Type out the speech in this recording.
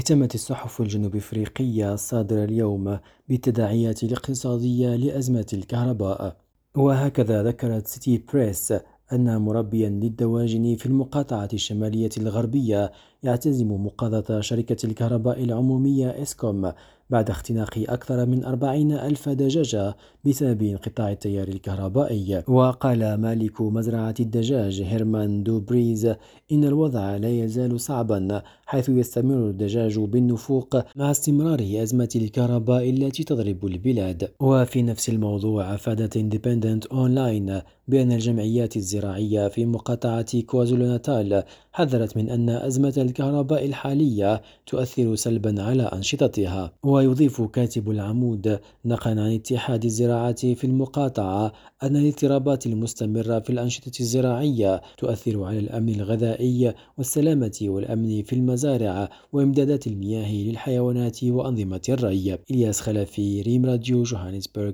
اهتمت الصحف الجنوب إفريقية الصادرة اليوم بالتداعيات الاقتصادية لأزمة الكهرباء. وهكذا ذكرت سيتي بريس أن مربيا للدواجن في المقاطعة الشمالية الغربية يعتزم مقاضاة شركة الكهرباء العمومية إسكوم بعد اختناق أكثر من أربعين ألف دجاجة بسبب انقطاع التيار الكهربائي. وقال مالك مزرعة الدجاج هيرمان دوبريز إن الوضع لا يزال صعبا حيث يستمر الدجاج بالنفوق مع استمرار أزمة الكهرباء التي تضرب البلاد. وفي نفس الموضوع أفادت اندبندنت أونلاين بأن الجمعيات الزراعية في مقاطعة كوازولو ناتال حذرت من أن أزمة الكهرباء الحالية تؤثر سلبا على أنشطتها. ويضيف كاتب العمود نقلا عن اتحاد الزراعة في المقاطعة أن الاضطرابات المستمرة في الأنشطة الزراعية تؤثر على الأمن الغذائي والسلامة والأمن في المزارع وإمدادات المياه للحيوانات وأنظمة الري. إلياس خلفي ريم راديو جوهانسبرغ.